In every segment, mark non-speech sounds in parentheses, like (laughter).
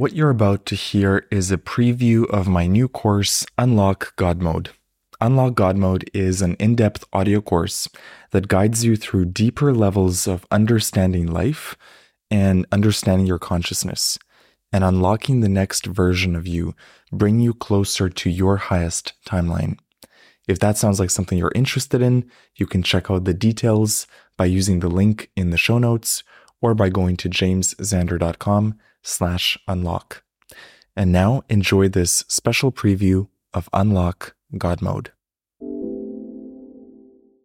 What you're about to hear is a preview of my new course, Unlock God Mode. Unlock God Mode is an in depth audio course that guides you through deeper levels of understanding life and understanding your consciousness and unlocking the next version of you, bring you closer to your highest timeline. If that sounds like something you're interested in, you can check out the details by using the link in the show notes or by going to jamesxander.com slash unlock. And now enjoy this special preview of Unlock God Mode.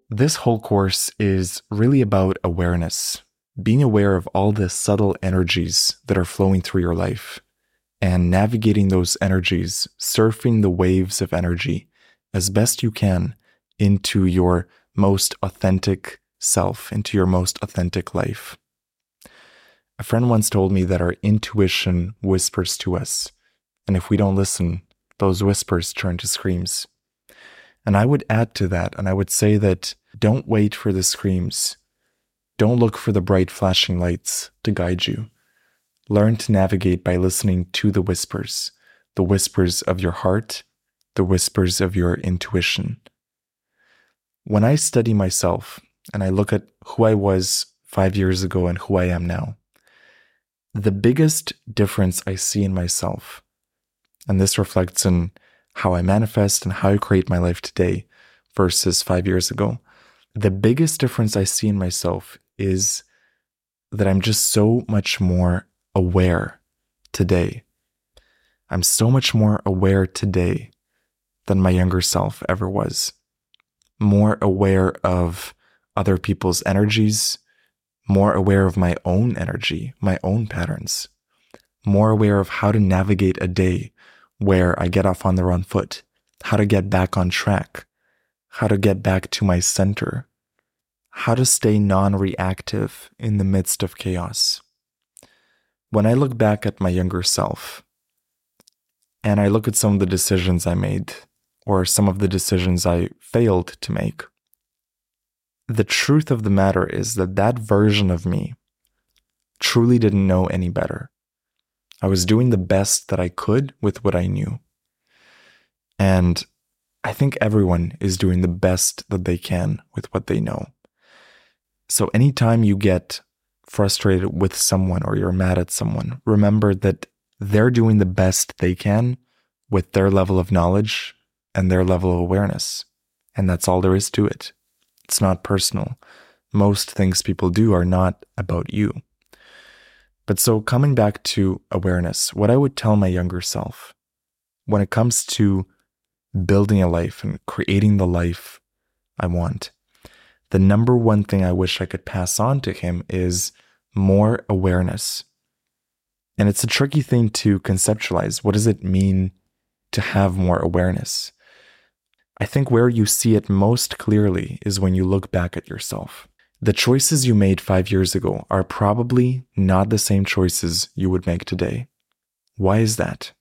This whole course is really about awareness, being aware of all the subtle energies that are flowing through your life and navigating those energies, surfing the waves of energy as best you can into your most authentic self, into your most authentic life. A friend once told me that our intuition whispers to us, and if we don't listen, those whispers turn to screams. And I would add to that, and I would say that don't wait for the screams. Don't look for the bright flashing lights to guide you. Learn to navigate by listening to the whispers, the whispers of your heart, the whispers of your intuition. When I study myself and I look at who I was five years ago and who I am now, the biggest difference I see in myself, and this reflects in how I manifest and how I create my life today versus five years ago, the biggest difference I see in myself is that I'm just so much more aware today. I'm so much more aware today than my younger self ever was. More aware of other people's energies, more aware of my own energy, my own patterns, more aware of how to navigate a day where I get off on the wrong foot, how to get back on track, how to get back to my center, how to stay non reactive in the midst of chaos. When I look back at my younger self and I look at some of the decisions I made or some of the decisions I failed to make, the truth of the matter is that that version of me truly didn't know any better. I was doing the best that I could with what I knew. And I think everyone is doing the best that they can with what they know. So, anytime you get frustrated with someone or you're mad at someone, remember that they're doing the best they can with their level of knowledge and their level of awareness. And that's all there is to it. It's not personal. Most things people do are not about you. But so, coming back to awareness, what I would tell my younger self when it comes to building a life and creating the life I want, the number one thing I wish I could pass on to him is more awareness. And it's a tricky thing to conceptualize. What does it mean to have more awareness? I think where you see it most clearly is when you look back at yourself. The choices you made five years ago are probably not the same choices you would make today. Why is that?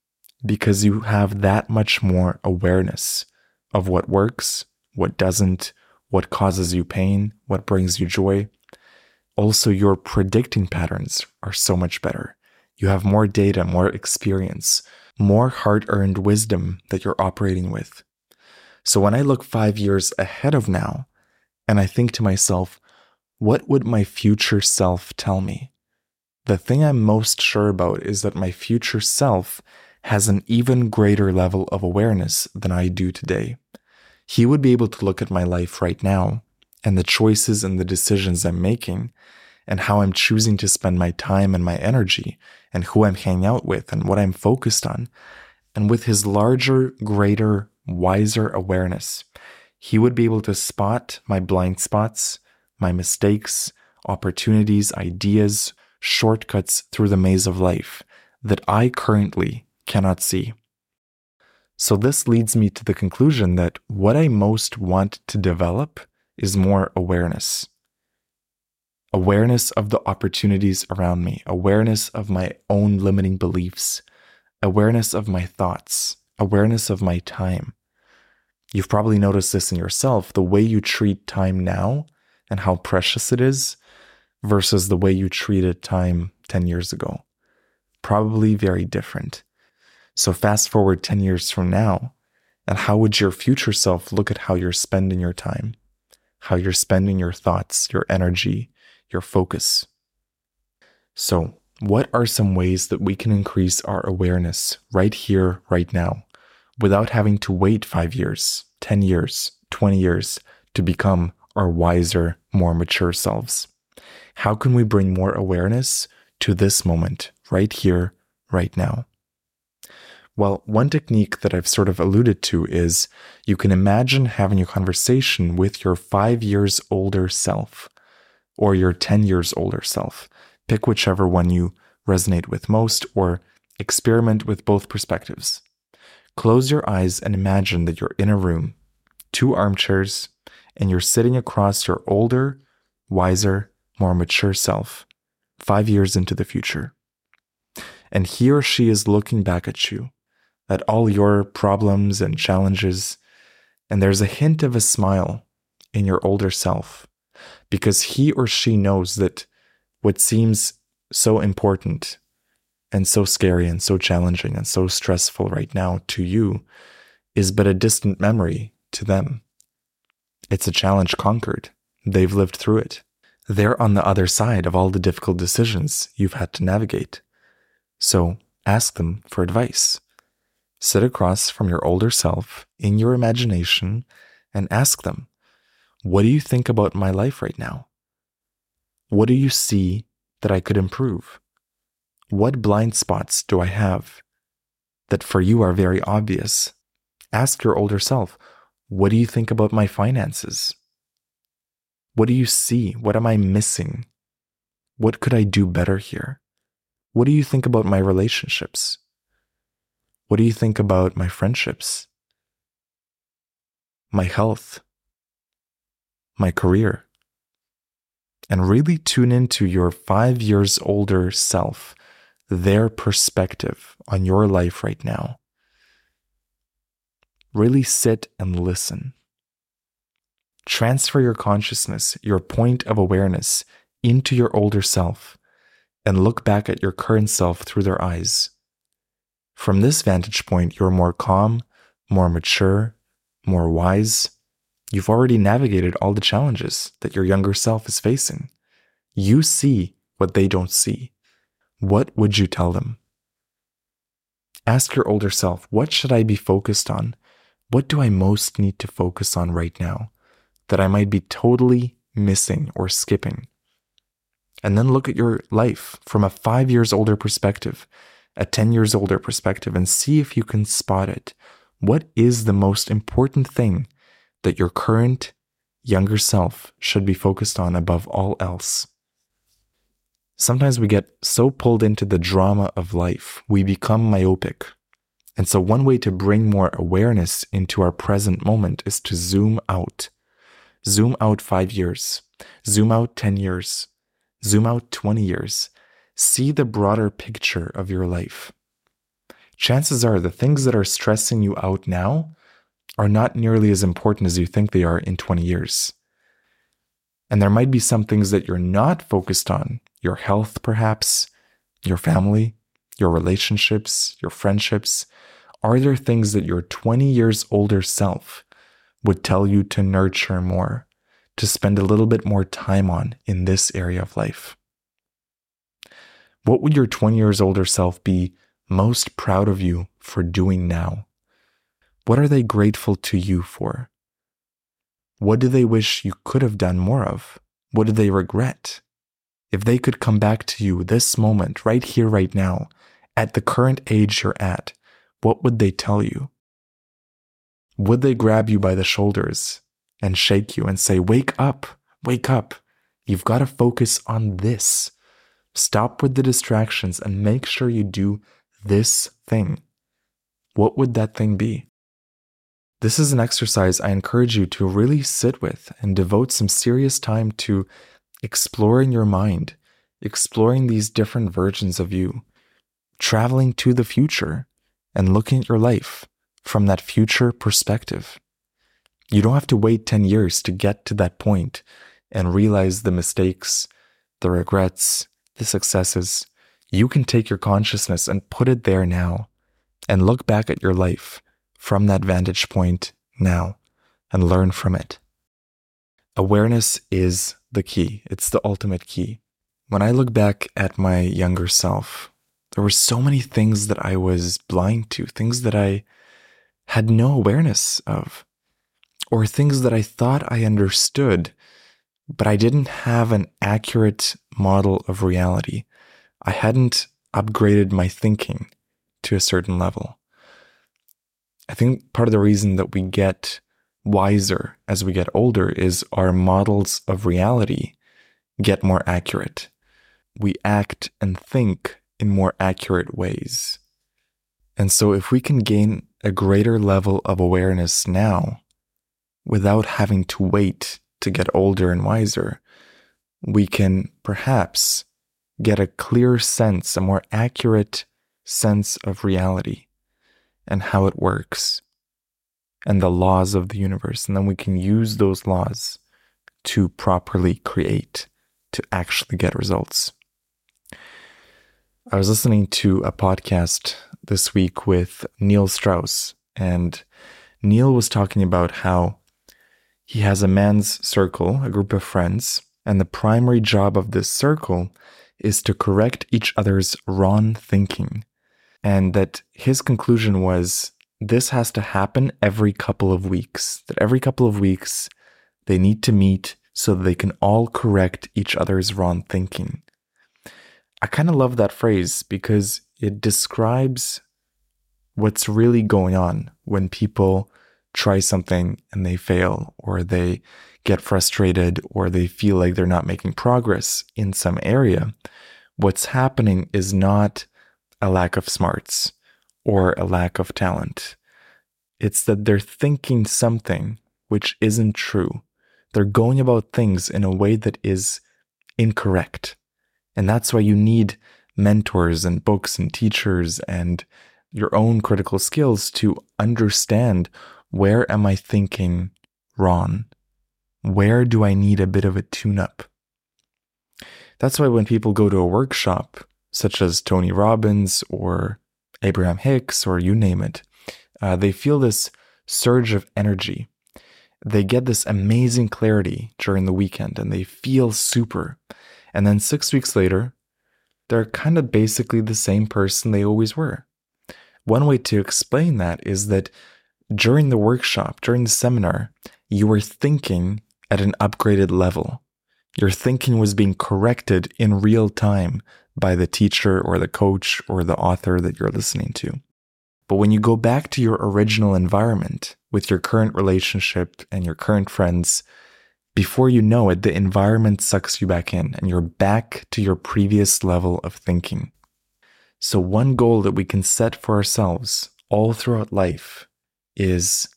Because you have that much more awareness of what works, what doesn't, what causes you pain, what brings you joy. Also, your predicting patterns are so much better. You have more data, more experience, more hard earned wisdom that you're operating with. So when I look five years ahead of now, and I think to myself, what would my future self tell me? The thing I'm most sure about is that my future self has an even greater level of awareness than I do today. He would be able to look at my life right now and the choices and the decisions I'm making and how I'm choosing to spend my time and my energy and who I'm hanging out with and what I'm focused on. And with his larger, greater, wiser awareness, he would be able to spot my blind spots my mistakes, opportunities, ideas, shortcuts through the maze of life that I currently cannot see. So, this leads me to the conclusion that what I most want to develop is more awareness. Awareness of the opportunities around me, awareness of my own limiting beliefs, awareness of my thoughts, awareness of my time. You've probably noticed this in yourself. The way you treat time now and how precious it is versus the way you treated time 10 years ago. Probably very different. So, fast forward 10 years from now, and how would your future self look at how you're spending your time, how you're spending your thoughts, your energy, your focus? So, what are some ways that we can increase our awareness right here, right now, without having to wait five years, 10 years, 20 years to become our wiser, more mature selves? How can we bring more awareness to this moment, right here, right now? Well, one technique that I've sort of alluded to is you can imagine having a conversation with your five years older self or your 10 years older self. Pick whichever one you resonate with most or experiment with both perspectives. Close your eyes and imagine that you're in a room, two armchairs, and you're sitting across your older, wiser, more mature self, five years into the future. And he or she is looking back at you, at all your problems and challenges, and there's a hint of a smile in your older self because he or she knows that what seems so important and so scary and so challenging and so stressful right now to you is but a distant memory to them. It's a challenge conquered. They've lived through it. They're on the other side of all the difficult decisions you've had to navigate. So ask them for advice. Sit across from your older self in your imagination and ask them, What do you think about my life right now? What do you see that I could improve? What blind spots do I have that for you are very obvious? Ask your older self, what do you think about my finances? What do you see? What am I missing? What could I do better here? What do you think about my relationships? What do you think about my friendships? My health? My career? And really tune into your five years older self, their perspective on your life right now really sit and listen. Transfer your consciousness, your point of awareness, into your older self and look back at your current self through their eyes. From this vantage point, you're more calm, more mature, more wise. You've already navigated all the challenges that your younger self is facing. You see what they don't see. What would you tell them? Ask your older self, what should I be focused on? What do I most need to focus on right now that I might be totally missing or skipping? And then look at your life from a five years older perspective, a 10 years older perspective, and see if you can spot it. What is the most important thing that your current younger self should be focused on above all else. Sometimes we get so pulled into the drama of life, we become myopic. And so, one way to bring more awareness into our present moment is to zoom out. Zoom out five years, zoom out 10 years, zoom out 20 years. See the broader picture of your life. Chances are the things that are stressing you out now are not nearly as important as you think they are in 20 years. And there might be some things that you're not focused on your health, perhaps, your family, your relationships, your friendships. Are there things that your 20 years older self would tell you to nurture more, to spend a little bit more time on in this area of life? What would your 20 years older self be most proud of you for doing now? What are they grateful to you for? What do they wish you could have done more of? What do they regret? If they could come back to you this moment, right here, right now, at the current age you're at, what would they tell you? Would they grab you by the shoulders and shake you and say, Wake up, wake up. You've got to focus on this. Stop with the distractions and make sure you do this thing. What would that thing be? This is an exercise I encourage you to really sit with and devote some serious time to exploring your mind, exploring these different versions of you, traveling to the future and looking at your life from that future perspective. You don't have to wait 10 years to get to that point and realize the mistakes, the regrets, the successes. You can take your consciousness and put it there now and look back at your life from that vantage point now and learn from it. Awareness is the key, it's the ultimate key. When I look back at my younger self, there were so many things that I was blind to, things that I had no awareness of, or things that I thought I understood, but I didn't have an accurate model of reality. I hadn't upgraded my thinking to a certain level. I think part of the reason that we get wiser as we get older is our models of reality get more accurate. We act and think in more accurate ways. And so, if we can gain a greater level of awareness now without having to wait to get older and wiser, we can perhaps get a clear sense, a more accurate sense of reality and how it works and the laws of the universe. And then we can use those laws to properly create, to actually get results. I was listening to a podcast this week with Neil Strauss, and Neil was talking about how he has a man's circle, a group of friends, and the primary job of this circle is to correct each other's wrong thinking and that his conclusion was this has to happen every couple of weeks, that every couple of weeks they need to meet so they can all correct each other's wrong thinking. I kind of love that phrase because it describes what's really going on when people try something and they fail, or they get frustrated, or they feel like they're not making progress in some area. What's happening is not a lack of smarts or a lack of talent. It's that they're thinking something which isn't true. They're going about things in a way that is incorrect. And that's why you need mentors and books and teachers and your own critical skills to understand where am I thinking wrong? Where do I need a bit of a tune up? That's why when people go to a workshop, such as Tony Robbins or Abraham Hicks or you name it, uh, they feel this surge of energy. they get this amazing clarity during the weekend and they feel super. And then six weeks later, they're kind of basically the same person they always were. One way to explain that is that during the workshop, during the seminar, you were thinking at an upgraded level. Your thinking was being corrected in real time by the teacher or the coach or the author that you're listening to. But when you go back to your original environment with your current relationship and your current friends, before you know it, the environment sucks you back in and you're back to your previous level of thinking. So, one goal that we can set for ourselves all throughout life is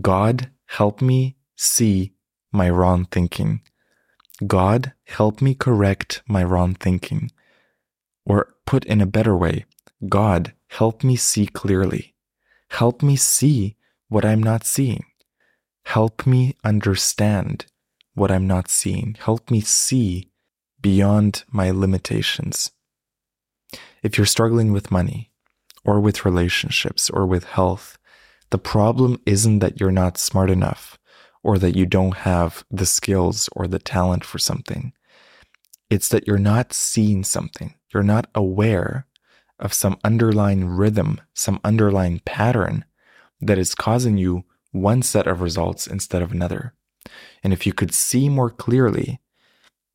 God, help me see my wrong thinking. God, help me correct my wrong thinking. Or put in a better way, God, help me see clearly. Help me see what I'm not seeing. Help me understand what I'm not seeing. Help me see beyond my limitations. If you're struggling with money, or with relationships, or with health, the problem isn't that you're not smart enough, or that you don't have the skills or the talent for something. It's that you're not seeing something. You're not aware of some underlying rhythm, some underlying pattern that is causing you one set of results instead of another. And if you could see more clearly,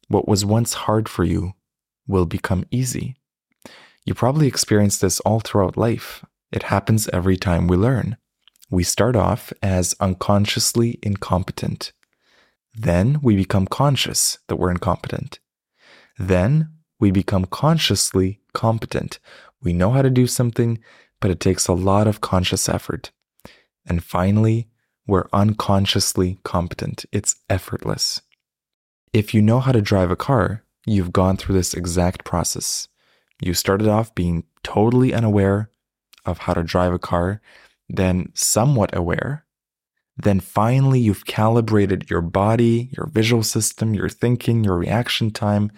what was once hard for you will become easy. You probably experience this all throughout life. It happens every time we learn. We start off as unconsciously incompetent. Then we become conscious that we're incompetent. Then we become consciously competent. We know how to do something, but it takes a lot of conscious effort. And finally, we're unconsciously competent. It's effortless. If you know how to drive a car, you've gone through this exact process. You started off being totally unaware of how to drive a car, then somewhat aware. Then finally, you've calibrated your body, your visual system, your thinking, your reaction time.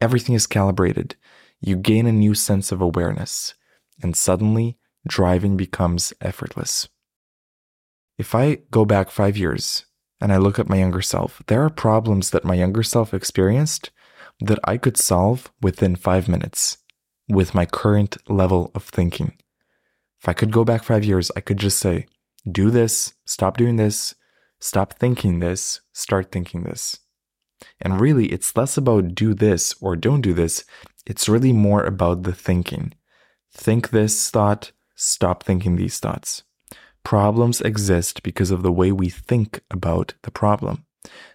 Everything is calibrated. You gain a new sense of awareness, and suddenly, driving becomes effortless. If I go back five years and I look at my younger self, there are problems that my younger self experienced that I could solve within five minutes with my current level of thinking. If I could go back five years, I could just say, do this, stop doing this, stop thinking this, start thinking this. And really, it's less about do this or don't do this. It's really more about the thinking. Think this thought, stop thinking these thoughts. Problems exist because of the way we think about the problem.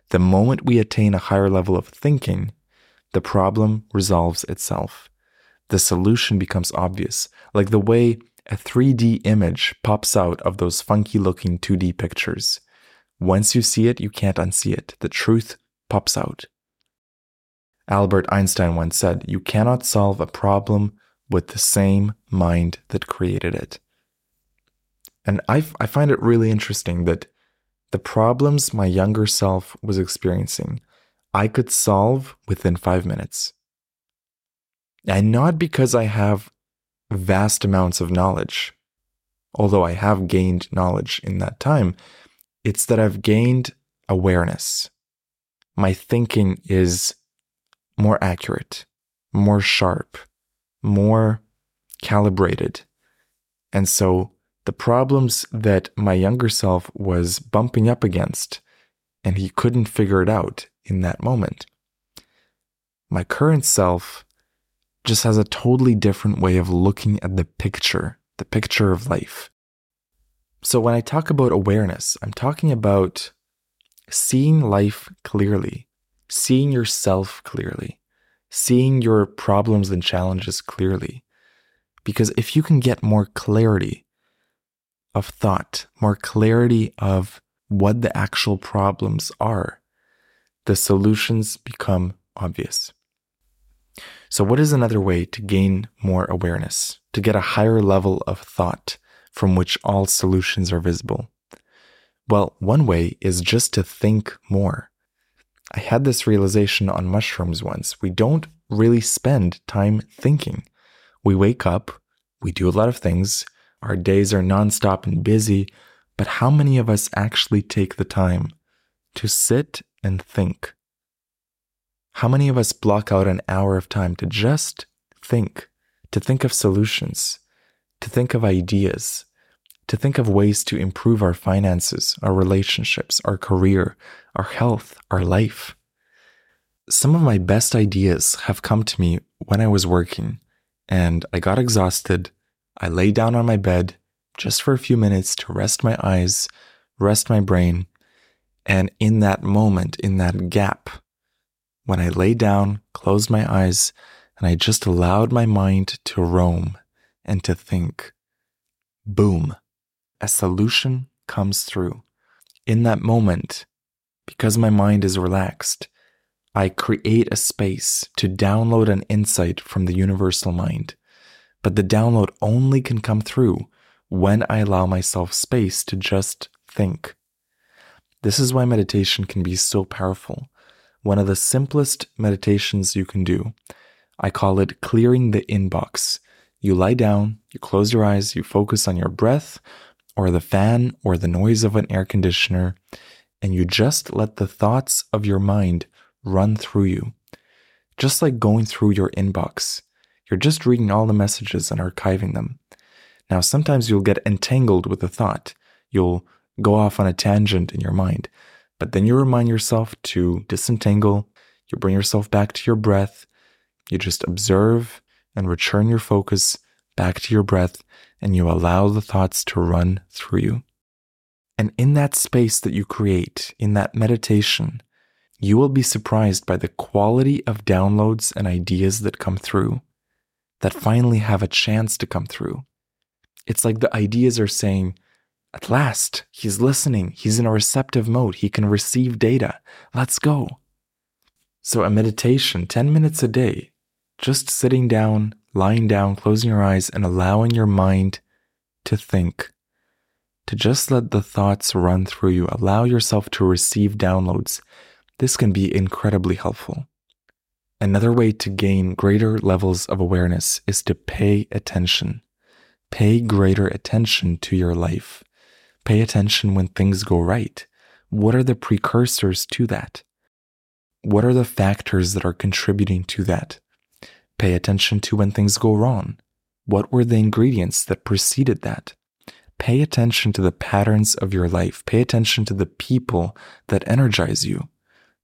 The moment we attain a higher level of thinking, the problem resolves itself. The solution becomes obvious, like the way a 3D image pops out of those funky looking 2D pictures. Once you see it, you can't unsee it. The truth pops out. Albert Einstein once said, You cannot solve a problem with the same mind that created it. And I, I find it really interesting that the problems my younger self was experiencing, I could solve within five minutes. And not because I have vast amounts of knowledge, although I have gained knowledge in that time, it's that I've gained awareness. My thinking is more accurate, more sharp, more calibrated. And so the problems that my younger self was bumping up against, and he couldn't figure it out in that moment. My current self just has a totally different way of looking at the picture, the picture of life. So when I talk about awareness, I'm talking about seeing life clearly, seeing yourself clearly, seeing your problems and challenges clearly. Because if you can get more clarity of thought, more clarity of what the actual problems are, the solutions become obvious. So, what is another way to gain more awareness, to get a higher level of thought from which all solutions are visible? Well, one way is just to think more. I had this realization on mushrooms once. We don't really spend time thinking. We wake up, we do a lot of things, our days are nonstop and busy, But how many of us actually take the time to sit and think? How many of us block out an hour of time to just think, to think of solutions, to think of ideas, to think of ways to improve our finances, our relationships, our career, our health, our life? Some of my best ideas have come to me when I was working and I got exhausted. I lay down on my bed just for a few minutes to rest my eyes, rest my brain. And in that moment, in that gap, when I lay down, closed my eyes, and I just allowed my mind to roam and to think, boom, a solution comes through. In that moment, because my mind is relaxed, I create a space to download an insight from the universal mind. But the download only can come through when I allow myself space to just think. This is why meditation can be so powerful. One of the simplest meditations you can do. I call it clearing the inbox. You lie down, you close your eyes, you focus on your breath or the fan or the noise of an air conditioner, and you just let the thoughts of your mind run through you. Just like going through your inbox. You're just reading all the messages and archiving them. Now, sometimes you'll get entangled with a thought. You'll go off on a tangent in your mind, but then you remind yourself to disentangle. You bring yourself back to your breath. You just observe and return your focus back to your breath, and you allow the thoughts to run through you. And in that space that you create, in that meditation, you will be surprised by the quality of downloads and ideas that come through, that finally have a chance to come through. It's like the ideas are saying, at last, he's listening. He's in a receptive mode. He can receive data. Let's go. So, a meditation, 10 minutes a day, just sitting down, lying down, closing your eyes, and allowing your mind to think, to just let the thoughts run through you. Allow yourself to receive downloads. This can be incredibly helpful. Another way to gain greater levels of awareness is to pay attention. Pay greater attention to your life. Pay attention when things go right. What are the precursors to that? What are the factors that are contributing to that? Pay attention to when things go wrong. What were the ingredients that preceded that? Pay attention to the patterns of your life. Pay attention to the people that energize you.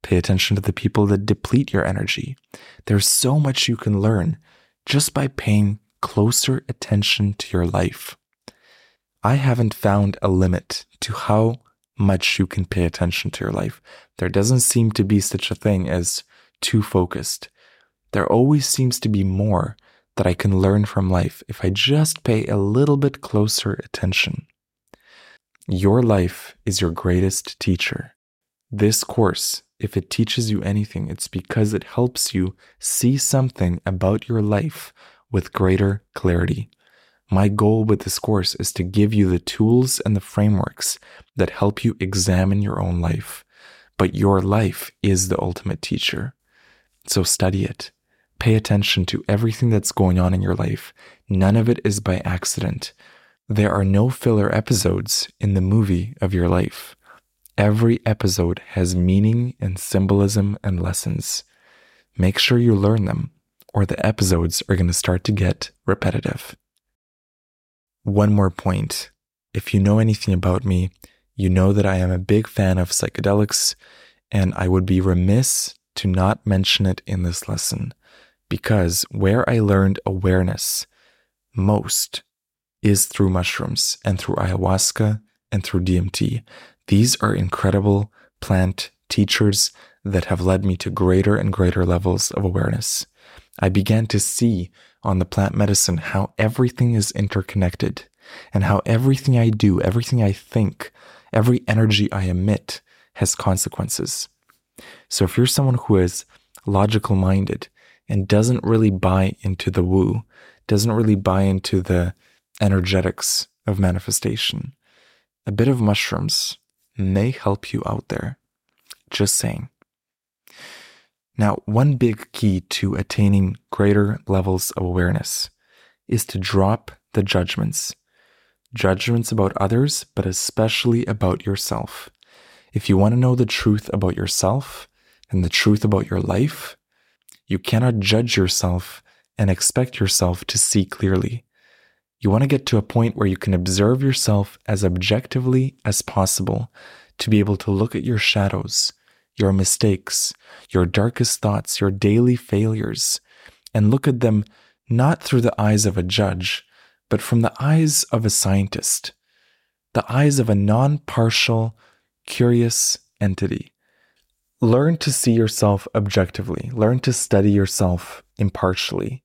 Pay attention to the people that deplete your energy. There's so much you can learn just by paying closer attention to your life. I haven't found a limit to how much you can pay attention to your life. There doesn't seem to be such a thing as too focused. There always seems to be more that I can learn from life if I just pay a little bit closer attention. Your life is your greatest teacher. This course, if it teaches you anything, it's because it helps you see something about your life with greater clarity. My goal with this course is to give you the tools and the frameworks that help you examine your own life. But your life is the ultimate teacher. So study it. Pay attention to everything that's going on in your life. None of it is by accident. There are no filler episodes in the movie of your life. Every episode has meaning and symbolism and lessons. Make sure you learn them or the episodes are going to start to get repetitive. One more point. If you know anything about me, you know that I am a big fan of psychedelics, and I would be remiss to not mention it in this lesson because where I learned awareness most is through mushrooms and through ayahuasca and through DMT. These are incredible plant teachers that have led me to greater and greater levels of awareness. I began to see on the plant medicine how everything is interconnected and how everything I do, everything I think, every energy I emit has consequences. So if you're someone who is logical minded and doesn't really buy into the woo, doesn't really buy into the energetics of manifestation, a bit of mushrooms may help you out there. Just saying. Now, one big key to attaining greater levels of awareness is to drop the judgments. judgments about others, but especially about yourself. If you want to know the truth about yourself and the truth about your life, you cannot judge yourself and expect yourself to see clearly. You want to get to a point where you can observe yourself as objectively as possible to be able to look at your shadows, your mistakes, your darkest thoughts, your daily failures, and look at them not through the eyes of a judge, but from the eyes of a scientist, the eyes of a non partial, curious entity. Learn to see yourself objectively, learn to study yourself impartially.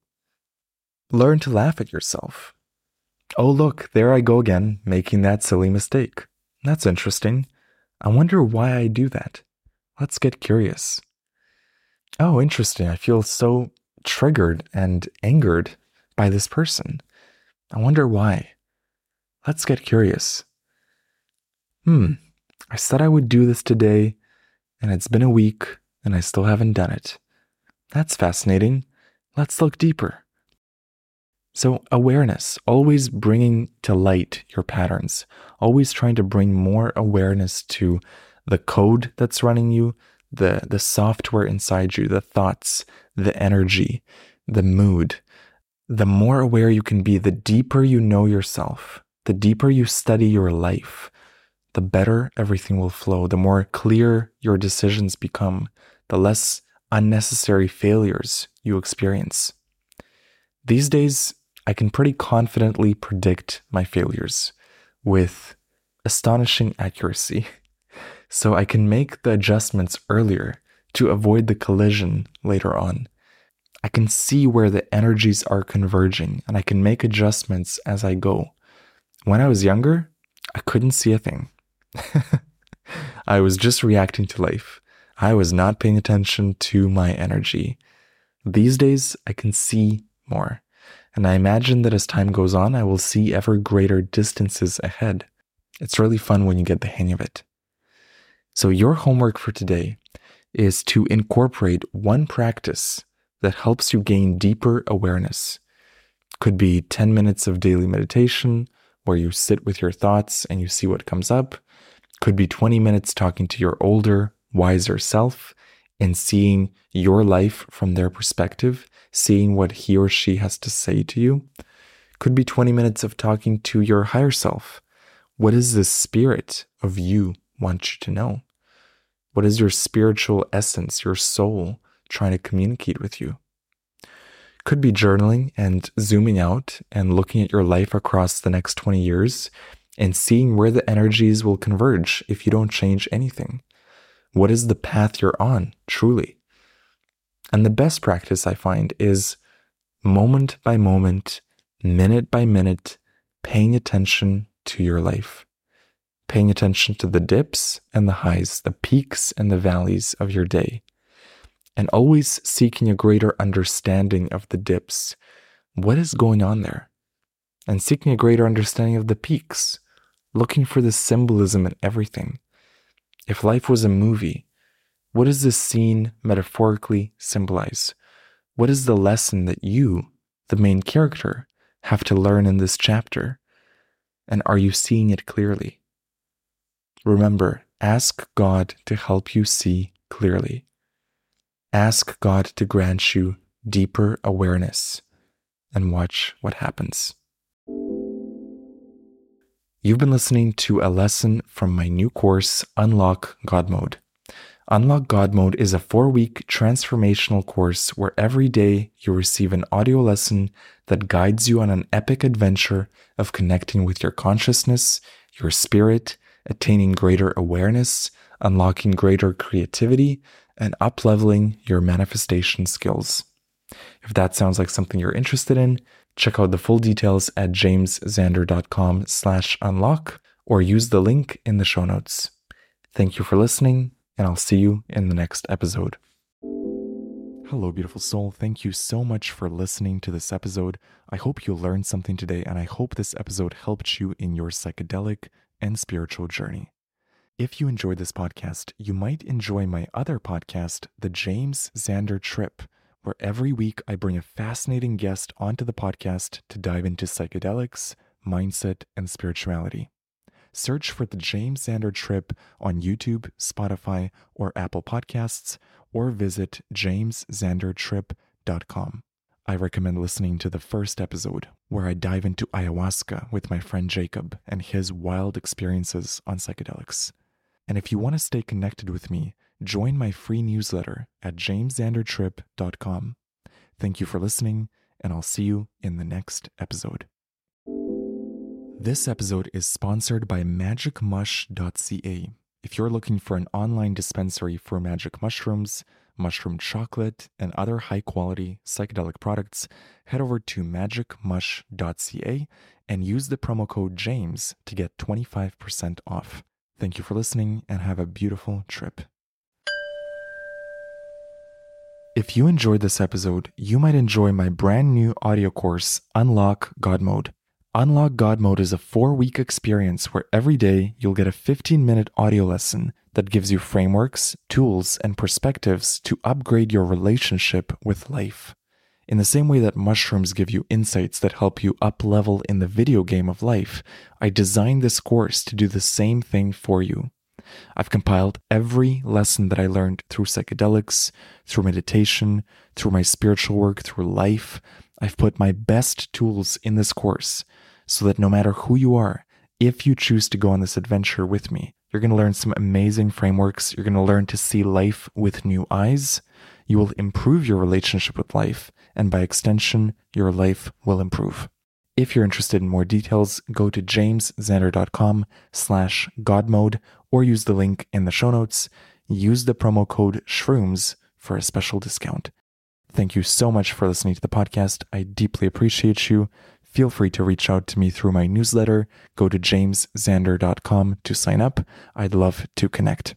Learn to laugh at yourself. Oh, look, there I go again, making that silly mistake. That's interesting. I wonder why I do that. Let's get curious. Oh, interesting. I feel so triggered and angered by this person. I wonder why. Let's get curious. Hmm, I said I would do this today, and it's been a week, and I still haven't done it. That's fascinating. Let's look deeper. So, awareness, always bringing to light your patterns, always trying to bring more awareness to the code that's running you, the, the software inside you, the thoughts, the energy, the mood. The more aware you can be, the deeper you know yourself, the deeper you study your life, the better everything will flow, the more clear your decisions become, the less unnecessary failures you experience. These days, I can pretty confidently predict my failures with astonishing accuracy. (laughs) So I can make the adjustments earlier to avoid the collision later on. I can see where the energies are converging and I can make adjustments as I go. When I was younger, I couldn't see a thing. (laughs) I was just reacting to life. I was not paying attention to my energy. These days, I can see more. And I imagine that as time goes on, I will see ever greater distances ahead. It's really fun when you get the hang of it. So, your homework for today is to incorporate one practice that helps you gain deeper awareness. Could be 10 minutes of daily meditation where you sit with your thoughts and you see what comes up. Could be 20 minutes talking to your older, wiser self and seeing your life from their perspective, seeing what he or she has to say to you. Could be 20 minutes of talking to your higher self. What does the spirit of you want you to know? What is your spiritual essence, your soul trying to communicate with you? Could be journaling and zooming out and looking at your life across the next 20 years and seeing where the energies will converge if you don't change anything. What is the path you're on, truly? And the best practice I find is moment by moment, minute by minute, paying attention to your life, paying attention to the dips and the highs, the peaks and the valleys of your day, and always seeking a greater understanding of the dips. What is going on there? And seeking a greater understanding of the peaks looking for the symbolism in everything. If life was a movie, what does this scene metaphorically symbolize? What is the lesson that you, the main character, have to learn in this chapter? And are you seeing it clearly? Remember, ask God to help you see clearly. Ask God to grant you deeper awareness and watch what happens. You've been listening to a lesson from my new course, Unlock God Mode. Unlock God Mode is a four week transformational course where every day you receive an audio lesson that guides you on an epic adventure of connecting with your consciousness, your spirit, attaining greater awareness, unlocking greater creativity, and upleveling your manifestation skills. If that sounds like something you're interested in, Check out the full details at jamesxander.com slash unlock or use the link in the show notes. Thank you for listening, and I'll see you in the next episode. Hello, beautiful soul. Thank you so much for listening to this episode. I hope you learned something today, and I hope this episode helped you in your psychedelic and spiritual journey. If you enjoyed this podcast, you might enjoy my other podcast, The James Xander Trip where every week I bring a fascinating guest onto the podcast to dive into psychedelics, mindset, and spirituality. Search for the James Xander Trip on YouTube, Spotify, or Apple Podcasts, or visit jamesxandertrip.com. I recommend listening to the first episode, where I dive into ayahuasca with my friend Jacob and his wild experiences on psychedelics. And if you want to stay connected with me, join my free newsletter at jamesxandertrip.com. Thank you for listening, and I'll see you in the next episode. This episode is sponsored by magicmush.ca. If you're looking for an online dispensary for magic mushrooms, mushroom chocolate, and other high quality psychedelic products, head over to magicmush.ca and use the promo code JAMES to get 25% off. Thank you for listening and have a beautiful trip. If you enjoyed this episode, you might enjoy my brand new audio course, Unlock God Mode. Unlock God Mode is a four week experience where every day you'll get a 15 minute audio lesson that gives you frameworks, tools, and perspectives to upgrade your relationship with life. In the same way that mushrooms give you insights that help you up level in the video game of life, I designed this course to do the same thing for you. I've compiled every lesson that I learned through psychedelics, through meditation, through my spiritual work, through life. I've put my best tools in this course so that no matter who you are, if you choose to go on this adventure with me, you're going to learn some amazing frameworks. You're going to learn to see life with new eyes. You will improve your relationship with life, and by extension, your life will improve. If you're interested in more details, go to jamesxander.com slash godmode or use the link in the show notes. Use the promo code SHROOMS for a special discount. Thank you so much for listening to the podcast. I deeply appreciate you. Feel free to reach out to me through my newsletter. Go to jamesxander.com to sign up. I'd love to connect.